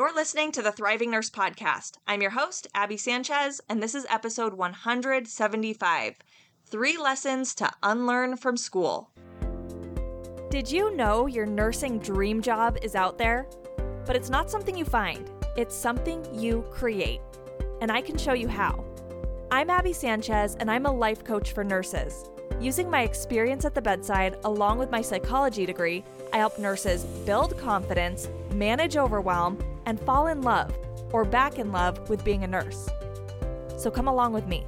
You're listening to the Thriving Nurse Podcast. I'm your host, Abby Sanchez, and this is episode 175 Three Lessons to Unlearn from School. Did you know your nursing dream job is out there? But it's not something you find, it's something you create. And I can show you how. I'm Abby Sanchez, and I'm a life coach for nurses. Using my experience at the bedside, along with my psychology degree, I help nurses build confidence, manage overwhelm, and fall in love or back in love with being a nurse. So come along with me,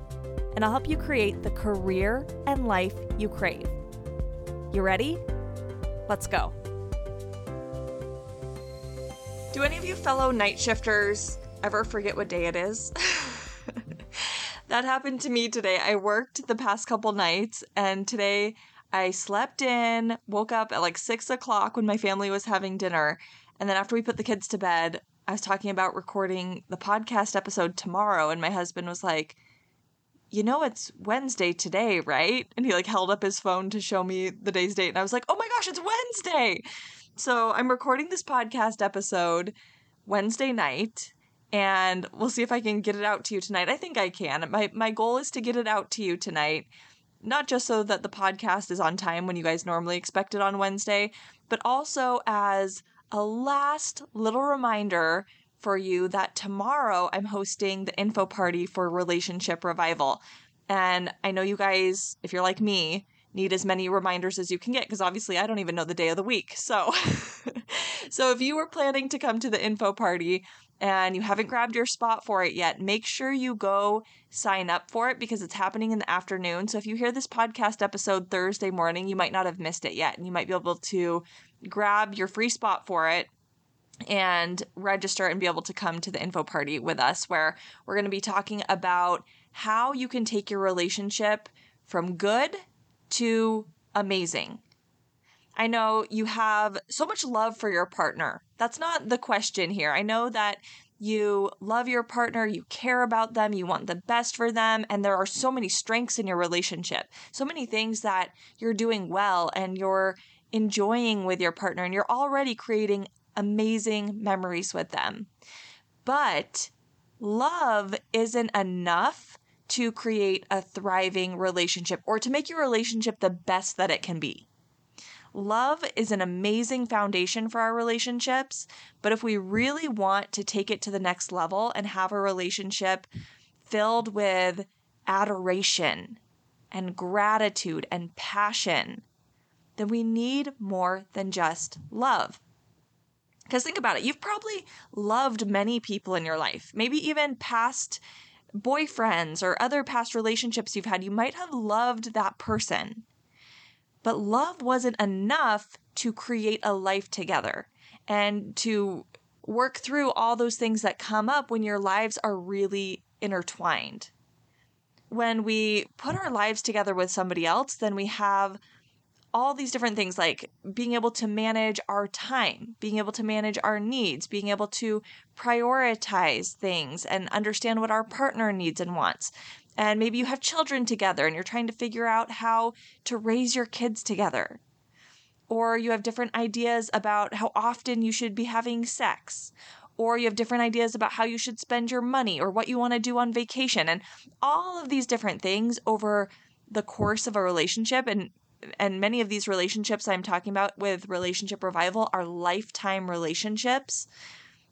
and I'll help you create the career and life you crave. You ready? Let's go. Do any of you fellow night shifters ever forget what day it is? that happened to me today. I worked the past couple nights, and today I slept in, woke up at like six o'clock when my family was having dinner. And then after we put the kids to bed, I was talking about recording the podcast episode tomorrow, and my husband was like, you know it's Wednesday today, right? And he like held up his phone to show me the day's date and I was like, "Oh my gosh, it's Wednesday." So, I'm recording this podcast episode Wednesday night and we'll see if I can get it out to you tonight. I think I can. My my goal is to get it out to you tonight. Not just so that the podcast is on time when you guys normally expect it on Wednesday, but also as a last little reminder for you that tomorrow I'm hosting the info party for Relationship Revival. And I know you guys, if you're like me, need as many reminders as you can get because obviously I don't even know the day of the week. So so if you were planning to come to the info party and you haven't grabbed your spot for it yet, make sure you go sign up for it because it's happening in the afternoon. So if you hear this podcast episode Thursday morning, you might not have missed it yet and you might be able to grab your free spot for it and register and be able to come to the info party with us where we're going to be talking about how you can take your relationship from good to amazing. I know you have so much love for your partner. That's not the question here. I know that you love your partner, you care about them, you want the best for them, and there are so many strengths in your relationship. So many things that you're doing well and you're enjoying with your partner, and you're already creating amazing memories with them. But love isn't enough to create a thriving relationship or to make your relationship the best that it can be. Love is an amazing foundation for our relationships, but if we really want to take it to the next level and have a relationship filled with adoration and gratitude and passion, then we need more than just love. Because think about it, you've probably loved many people in your life, maybe even past boyfriends or other past relationships you've had. You might have loved that person. But love wasn't enough to create a life together and to work through all those things that come up when your lives are really intertwined. When we put our lives together with somebody else, then we have all these different things like being able to manage our time, being able to manage our needs, being able to prioritize things and understand what our partner needs and wants. And maybe you have children together and you're trying to figure out how to raise your kids together. Or you have different ideas about how often you should be having sex. Or you have different ideas about how you should spend your money or what you want to do on vacation. And all of these different things over the course of a relationship and and many of these relationships I'm talking about with relationship revival are lifetime relationships,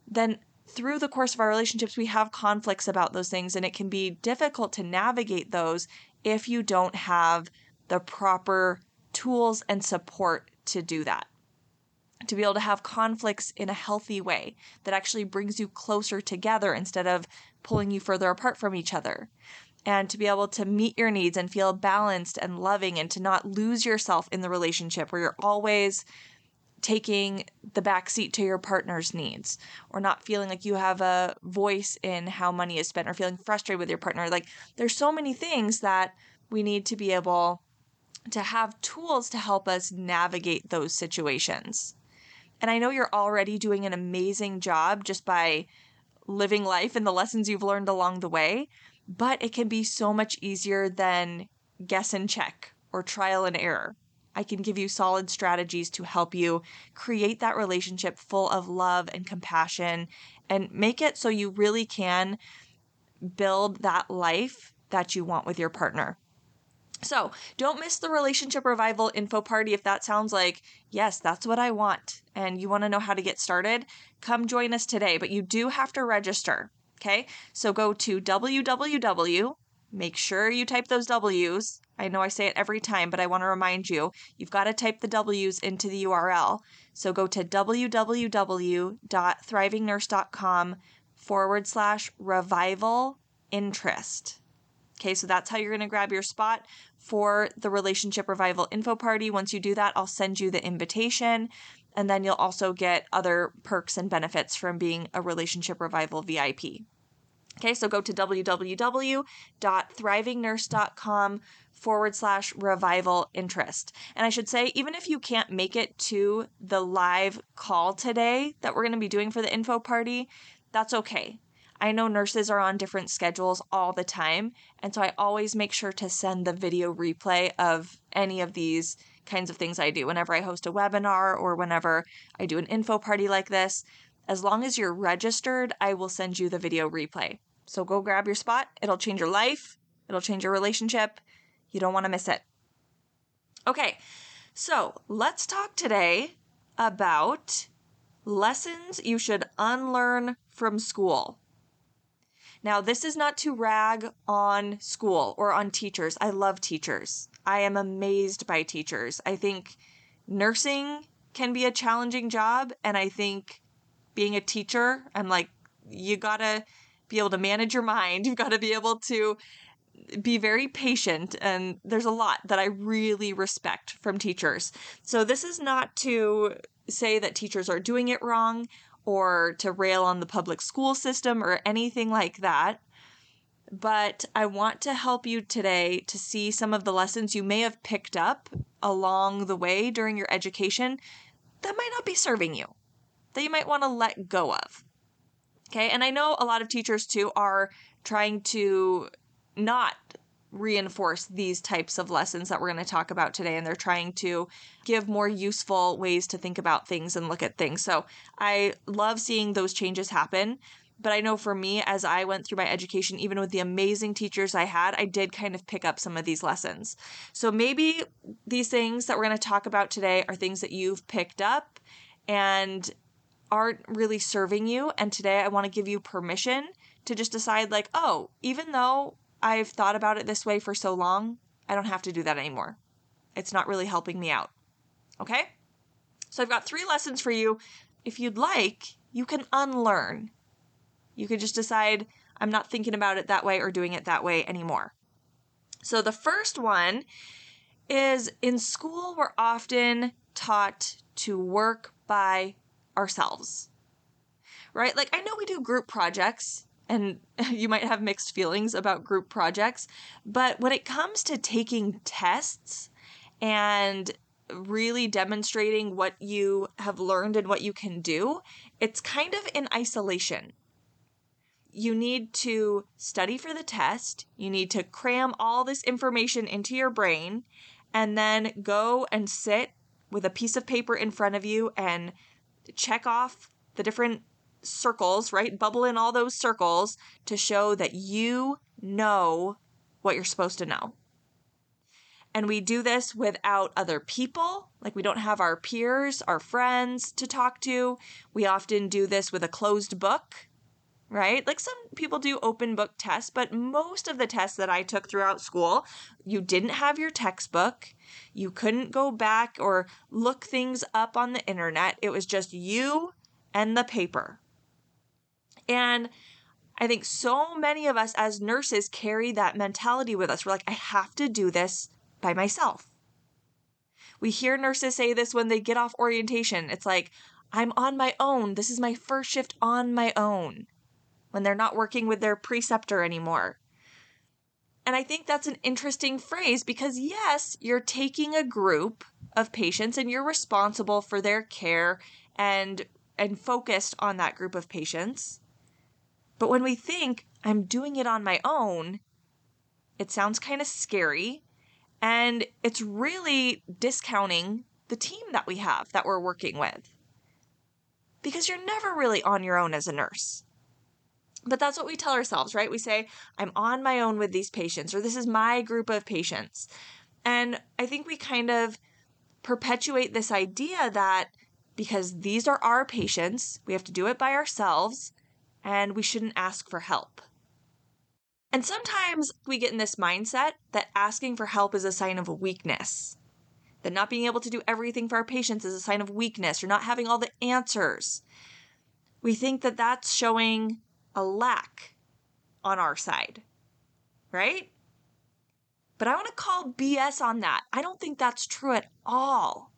then through the course of our relationships, we have conflicts about those things, and it can be difficult to navigate those if you don't have the proper tools and support to do that. To be able to have conflicts in a healthy way that actually brings you closer together instead of pulling you further apart from each other and to be able to meet your needs and feel balanced and loving and to not lose yourself in the relationship where you're always taking the back seat to your partner's needs or not feeling like you have a voice in how money is spent or feeling frustrated with your partner like there's so many things that we need to be able to have tools to help us navigate those situations and i know you're already doing an amazing job just by living life and the lessons you've learned along the way but it can be so much easier than guess and check or trial and error. I can give you solid strategies to help you create that relationship full of love and compassion and make it so you really can build that life that you want with your partner. So don't miss the relationship revival info party if that sounds like, yes, that's what I want, and you want to know how to get started. Come join us today, but you do have to register. Okay, so go to www. Make sure you type those W's. I know I say it every time, but I want to remind you you've got to type the W's into the URL. So go to www.thrivingnurse.com forward slash revival interest. Okay, so that's how you're going to grab your spot for the Relationship Revival Info Party. Once you do that, I'll send you the invitation. And then you'll also get other perks and benefits from being a Relationship Revival VIP. Okay, so go to www.thrivingnurse.com forward slash revival interest. And I should say, even if you can't make it to the live call today that we're going to be doing for the info party, that's okay. I know nurses are on different schedules all the time, and so I always make sure to send the video replay of any of these kinds of things I do whenever I host a webinar or whenever I do an info party like this. As long as you're registered, I will send you the video replay. So go grab your spot. It'll change your life, it'll change your relationship. You don't want to miss it. Okay, so let's talk today about lessons you should unlearn from school. Now, this is not to rag on school or on teachers. I love teachers. I am amazed by teachers. I think nursing can be a challenging job. And I think being a teacher, I'm like, you gotta be able to manage your mind. You've got to be able to be very patient. And there's a lot that I really respect from teachers. So this is not to say that teachers are doing it wrong or to rail on the public school system or anything like that. But I want to help you today to see some of the lessons you may have picked up along the way during your education that might not be serving you, that you might want to let go of. Okay, and I know a lot of teachers too are trying to not reinforce these types of lessons that we're going to talk about today and they're trying to give more useful ways to think about things and look at things. So, I love seeing those changes happen. But I know for me, as I went through my education, even with the amazing teachers I had, I did kind of pick up some of these lessons. So maybe these things that we're going to talk about today are things that you've picked up and aren't really serving you. And today I want to give you permission to just decide, like, oh, even though I've thought about it this way for so long, I don't have to do that anymore. It's not really helping me out. Okay? So I've got three lessons for you. If you'd like, you can unlearn. You could just decide, I'm not thinking about it that way or doing it that way anymore. So the first one is in school, we're often taught to work by ourselves, right? Like, I know we do group projects and you might have mixed feelings about group projects. But when it comes to taking tests and really demonstrating what you have learned and what you can do, it's kind of in isolation. You need to study for the test, you need to cram all this information into your brain, and then go and sit with a piece of paper in front of you and check off the different circles, right? Bubble in all those circles to show that you know what you're supposed to know. And we do this without other people. Like we don't have our peers, our friends to talk to. We often do this with a closed book, right? Like some people do open book tests, but most of the tests that I took throughout school, you didn't have your textbook. You couldn't go back or look things up on the internet. It was just you and the paper. And I think so many of us as nurses carry that mentality with us. We're like, I have to do this by myself. We hear nurses say this when they get off orientation. It's like, I'm on my own. This is my first shift on my own when they're not working with their preceptor anymore. And I think that's an interesting phrase because, yes, you're taking a group of patients and you're responsible for their care and and focused on that group of patients. But when we think, I'm doing it on my own, it sounds kind of scary. And it's really discounting the team that we have that we're working with. because you're never really on your own as a nurse. But that's what we tell ourselves, right? We say, I'm on my own with these patients, or this is my group of patients. And I think we kind of perpetuate this idea that because these are our patients, we have to do it by ourselves, and we shouldn't ask for help. And sometimes we get in this mindset that asking for help is a sign of weakness. That not being able to do everything for our patients is a sign of weakness or not having all the answers. We think that that's showing a lack on our side, right? But I want to call BS on that. I don't think that's true at all.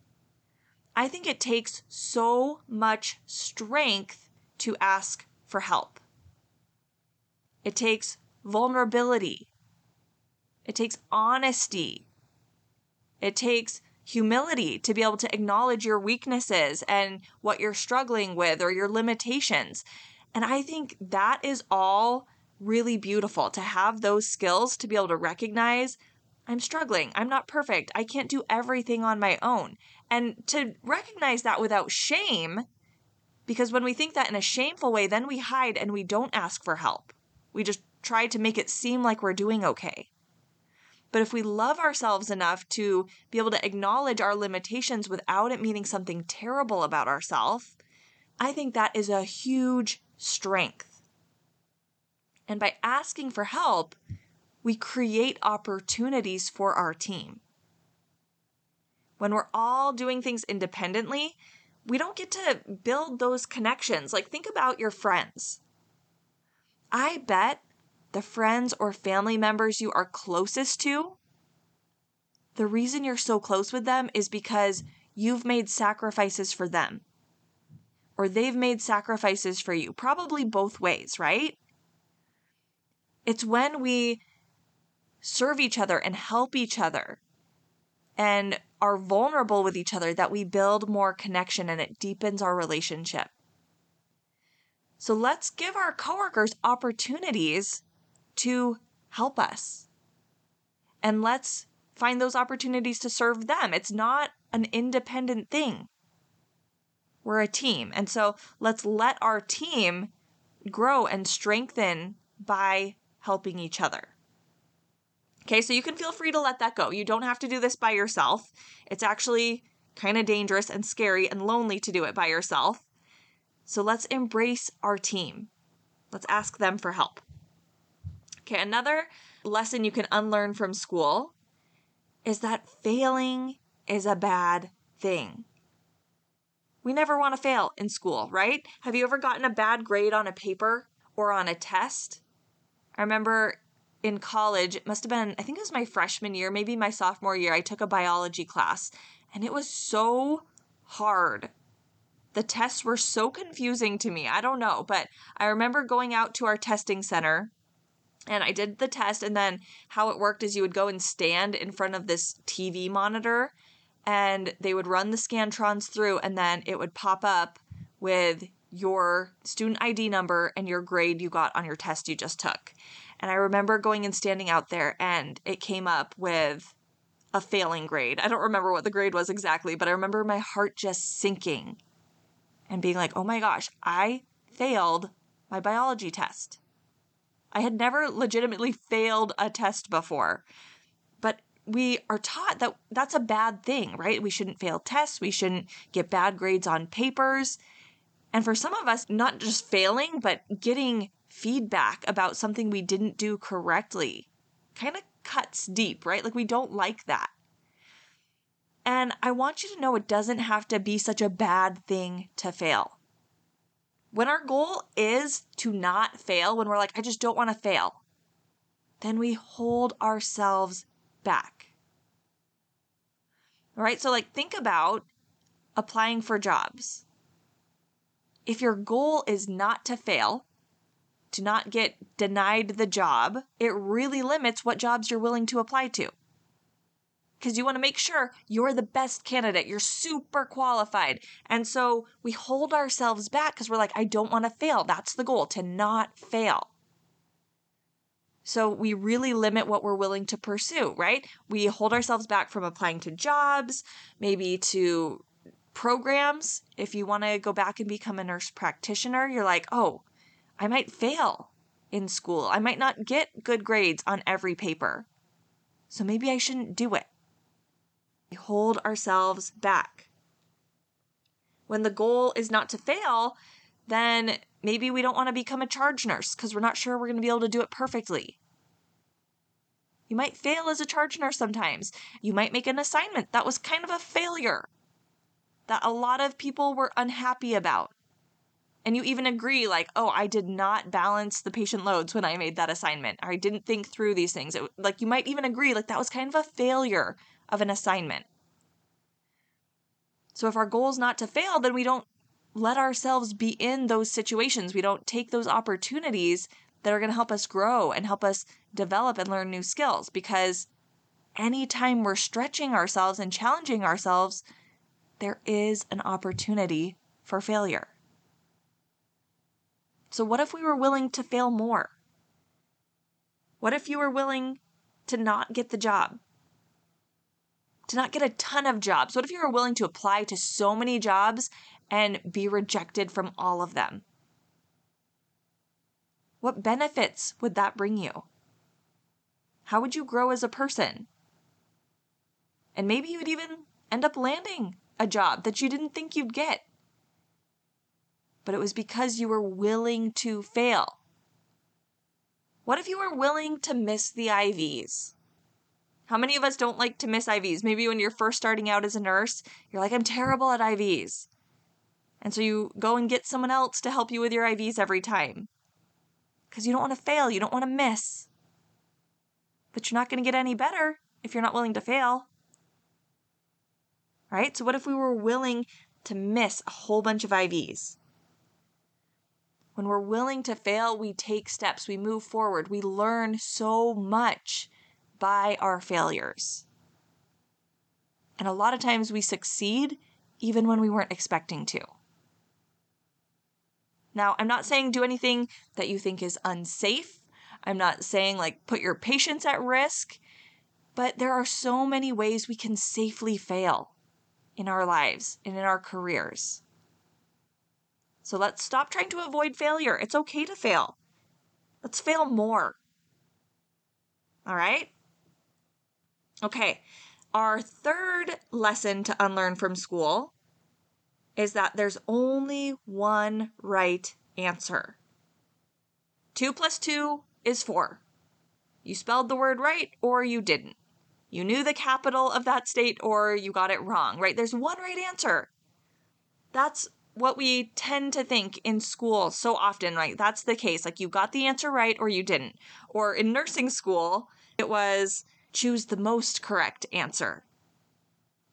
I think it takes so much strength to ask for help. It takes vulnerability. It takes honesty. It takes humility to be able to acknowledge your weaknesses and what you're struggling with or your limitations. And I think that is all really beautiful to have those skills to be able to recognize I'm struggling. I'm not perfect. I can't do everything on my own. And to recognize that without shame, because when we think that in a shameful way, then we hide and we don't ask for help. We just try to make it seem like we're doing okay. But if we love ourselves enough to be able to acknowledge our limitations without it meaning something terrible about ourselves, I think that is a huge strength. And by asking for help, we create opportunities for our team. When we're all doing things independently, we don't get to build those connections. Like, think about your friends. I bet the friends or family members you are closest to, the reason you're so close with them is because you've made sacrifices for them. Or they've made sacrifices for you, probably both ways, right? It's when we serve each other and help each other and are vulnerable with each other that we build more connection and it deepens our relationship. So let's give our coworkers opportunities to help us. And let's find those opportunities to serve them. It's not an independent thing. We're a team. And so let's let our team grow and strengthen by helping each other. Okay, so you can feel free to let that go. You don't have to do this by yourself. It's actually kind of dangerous and scary and lonely to do it by yourself. So let's embrace our team. Let's ask them for help. Okay, another lesson you can unlearn from school is that failing is a bad thing. We never want to fail in school, right? Have you ever gotten a bad grade on a paper or on a test? I remember in college, it must have been, I think it was my freshman year, maybe my sophomore year, I took a biology class and it was so hard. The tests were so confusing to me. I don't know, but I remember going out to our testing center and I did the test. And then how it worked is you would go and stand in front of this TV monitor and they would run the Scantrons through, and then it would pop up with your student ID number and your grade you got on your test you just took. And I remember going and standing out there, and it came up with a failing grade. I don't remember what the grade was exactly, but I remember my heart just sinking and being like, oh my gosh, I failed my biology test. I had never legitimately failed a test before. We are taught that that's a bad thing, right? We shouldn't fail tests, we shouldn't get bad grades on papers. And for some of us, not just failing, but getting feedback about something we didn't do correctly kind of cuts deep, right? Like we don't like that. And I want you to know it doesn't have to be such a bad thing to fail. When our goal is to not fail, when we're like, I just don't want to fail, then we hold ourselves back. All right, so like think about applying for jobs. If your goal is not to fail, to not get denied the job, it really limits what jobs you're willing to apply to because you want to make sure you're the best candidate. You're super qualified. And so we hold ourselves back because we're like, I don't want to fail. That's the goal to not fail. So we really limit what we're willing to pursue, right? We hold ourselves back from applying to jobs, maybe to programs, if you want to go back and become a nurse practitioner, you're like, oh, I might fail in school. I might not get good grades on every paper. So maybe I shouldn't do it. We hold ourselves back. When the goal is not to fail, then maybe we don't want to become a charge nurse because we're not sure we're going to be able to do it perfectly. You might fail as a charge nurse sometimes. You might make an assignment that was kind of a failure that a lot of people were unhappy about. And you even agree, like, oh, I did not balance the patient loads when I made that assignment. I didn't think through these things. It, like, you might even agree, like, that was kind of a failure of an assignment. So, if our goal is not to fail, then we don't let ourselves be in those situations. We don't take those opportunities that are going to help us grow and help us develop and learn new skills because anytime we're stretching ourselves and challenging ourselves, there is an opportunity for failure. So, what if we were willing to fail more? What if you were willing to not get the job? To not get a ton of jobs? What if you were willing to apply to so many jobs and be rejected from all of them? What benefits would that bring you? How would you grow as a person? And maybe you'd even end up landing a job that you didn't think you'd get. But it was because you were willing to fail. What if you were willing to miss the IVs? How many of us don't like to miss IVs? Maybe when you're first starting out as a nurse, you're like, I'm terrible at IVs. And so you go and get someone else to help you with your IVs every time because you don't want to fail, you don't want to miss. But you're not going to get any better if you're not willing to fail. Right? So, what if we were willing to miss a whole bunch of IVs? When we're willing to fail, we take steps, we move forward, we learn so much by our failures. And a lot of times we succeed even when we weren't expecting to. Now, I'm not saying do anything that you think is unsafe. I'm not saying like put your patients at risk, but there are so many ways we can safely fail in our lives and in our careers. So let's stop trying to avoid failure. It's okay to fail. Let's fail more. All right? Okay. Our third lesson to unlearn from school is that there's only one right answer. 2 plus 2 is 4. You spelled the word right or you didn't. You knew the capital of that state or you got it wrong, right? There's one right answer. That's what we tend to think in school so often, right? That's the case. Like you got the answer right or you didn't. Or in nursing school, it was choose the most correct answer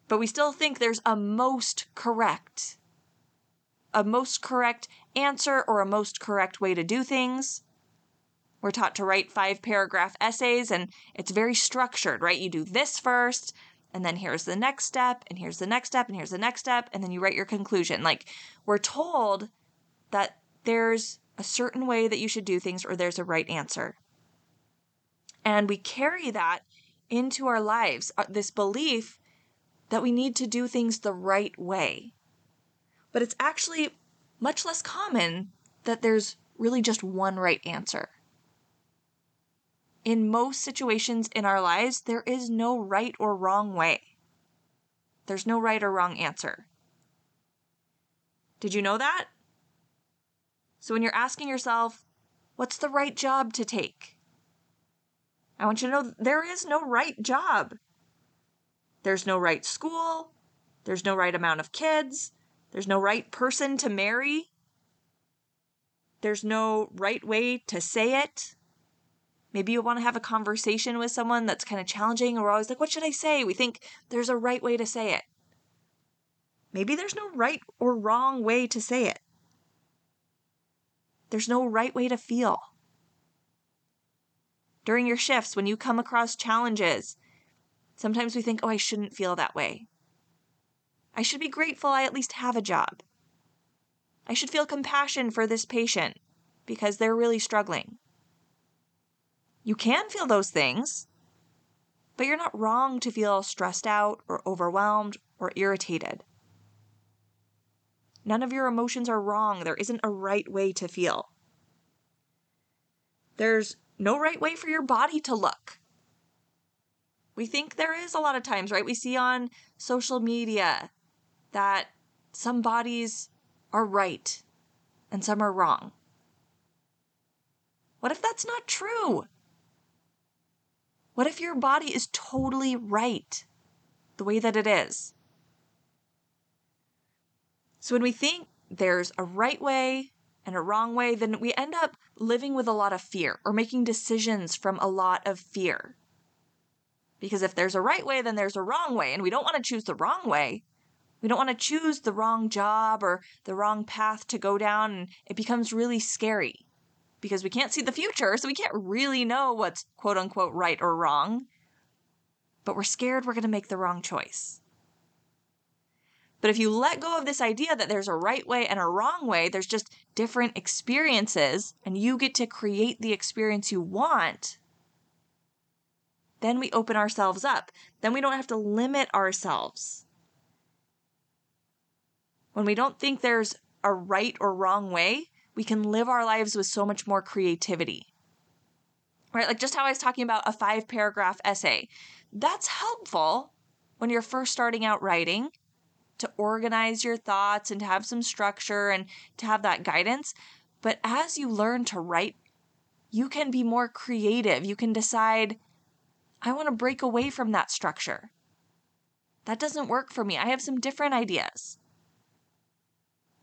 but we still think there's a most correct a most correct answer or a most correct way to do things. We're taught to write five paragraph essays and it's very structured, right? You do this first, and then here's the next step, and here's the next step, and here's the next step, and then you write your conclusion. Like, we're told that there's a certain way that you should do things or there's a right answer. And we carry that into our lives, uh, this belief that we need to do things the right way. But it's actually much less common that there's really just one right answer. In most situations in our lives, there is no right or wrong way. There's no right or wrong answer. Did you know that? So when you're asking yourself, what's the right job to take? I want you to know there is no right job. There's no right school. There's no right amount of kids. There's no right person to marry. There's no right way to say it. Maybe you want to have a conversation with someone that's kind of challenging, we're always like, what should I say? We think there's a right way to say it. Maybe there's no right or wrong way to say it. There's no right way to feel. During your shifts, when you come across challenges, Sometimes we think, oh, I shouldn't feel that way. I should be grateful I at least have a job. I should feel compassion for this patient because they're really struggling. You can feel those things, but you're not wrong to feel stressed out or overwhelmed or irritated. None of your emotions are wrong. There isn't a right way to feel. There's no right way for your body to look. We think there is a lot of times, right? We see on social media that some bodies are right and some are wrong. What if that's not true? What if your body is totally right the way that it is? So when we think there's a right way and a wrong way, then we end up living with a lot of fear or making decisions from a lot of fear. Because if there's a right way, then there's a wrong way, and we don't want to choose the wrong way. We don't want to choose the wrong job or the wrong path to go down, and it becomes really scary because we can't see the future, so we can't really know what's quote unquote right or wrong. But we're scared we're going to make the wrong choice. But if you let go of this idea that there's a right way and a wrong way, there's just different experiences, and you get to create the experience you want, then we open ourselves up. Then we don't have to limit ourselves. When we don't think there's a right or wrong way, we can live our lives with so much more creativity. Right? Like just how I was talking about a five paragraph essay. That's helpful when you're first starting out writing to organize your thoughts and to have some structure and to have that guidance. But as you learn to write, you can be more creative. You can decide, I want to break away from that structure. That doesn't work for me. I have some different ideas.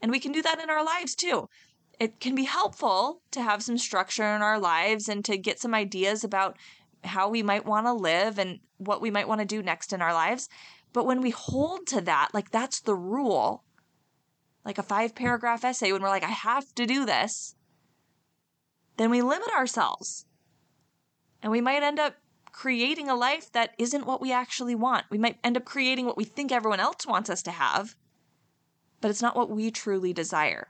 And we can do that in our lives too. It can be helpful to have some structure in our lives and to get some ideas about how we might want to live and what we might want to do next in our lives. But when we hold to that, like that's the rule, like a five paragraph essay, when we're like, I have to do this, then we limit ourselves. And we might end up creating a life that isn't what we actually want. We might end up creating what we think everyone else wants us to have, but it's not what we truly desire.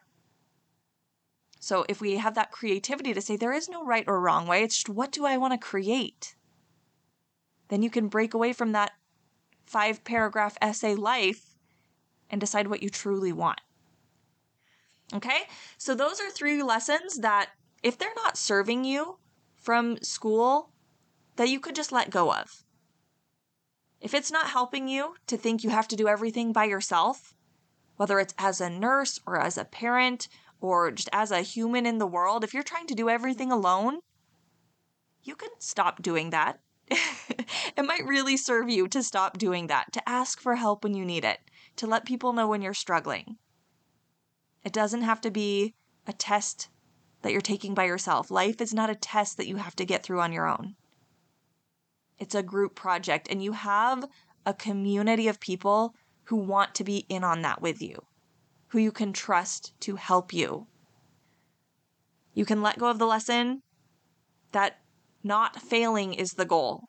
So if we have that creativity to say there is no right or wrong way, it's just what do I want to create? Then you can break away from that five paragraph essay life and decide what you truly want. Okay, so those are three lessons that, if they're not serving you from school, that you could just let go of. If it's not helping you to think you have to do everything by yourself, whether it's as a nurse or as a parent or just as a human in the world, if you're trying to do everything alone, you can stop doing that it might really serve you to stop doing that, to ask for help when you need it, to let people know when you're struggling. It doesn't have to be a test that you're taking by yourself. Life is not a test that you have to get through on your own. It's a group project, and you have a community of people who want to be in on that with you, who you can trust to help you. You can let go of the lesson that not failing is the goal.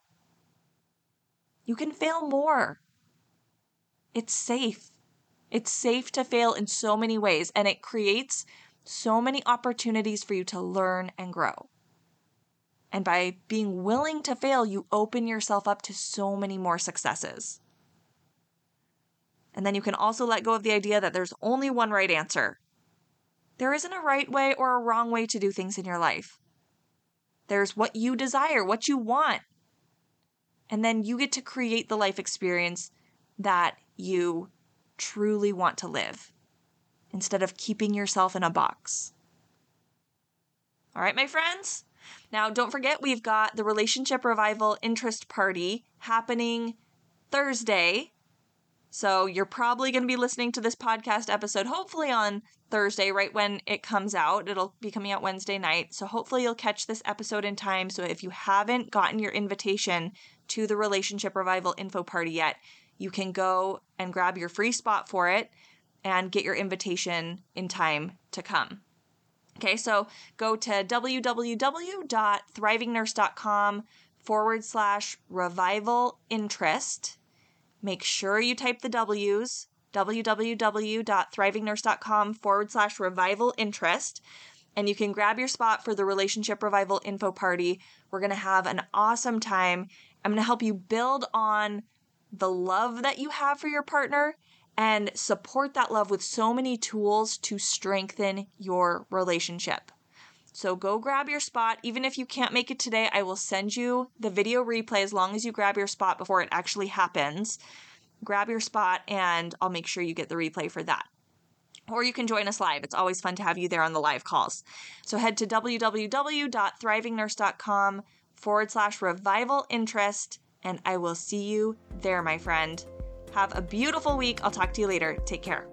You can fail more. It's safe. It's safe to fail in so many ways, and it creates so many opportunities for you to learn and grow. And by being willing to fail, you open yourself up to so many more successes. And then you can also let go of the idea that there's only one right answer. There isn't a right way or a wrong way to do things in your life. There's what you desire, what you want. And then you get to create the life experience that you truly want to live instead of keeping yourself in a box. All right, my friends? Now, don't forget, we've got the Relationship Revival Interest Party happening Thursday, so you're probably going to be listening to this podcast episode hopefully on Thursday, right when it comes out. It'll be coming out Wednesday night. So hopefully you'll catch this episode in time. So if you haven't gotten your invitation to the Relationship Revival info party yet, you can go and grab your free spot for it and get your invitation in time to come. Okay, so go to www.thrivingnurse.com forward slash revival interest Make sure you type the W's www.thrivingnurse.com forward slash revival interest. And you can grab your spot for the Relationship Revival Info Party. We're going to have an awesome time. I'm going to help you build on the love that you have for your partner and support that love with so many tools to strengthen your relationship. So go grab your spot. Even if you can't make it today, I will send you the video replay as long as you grab your spot before it actually happens. Grab your spot and I'll make sure you get the replay for that. Or you can join us live. It's always fun to have you there on the live calls. So head to www.thrivingnurse.com forward slash revival interest, and I will see you there, my friend. Have a beautiful week. I'll talk to you later. Take care.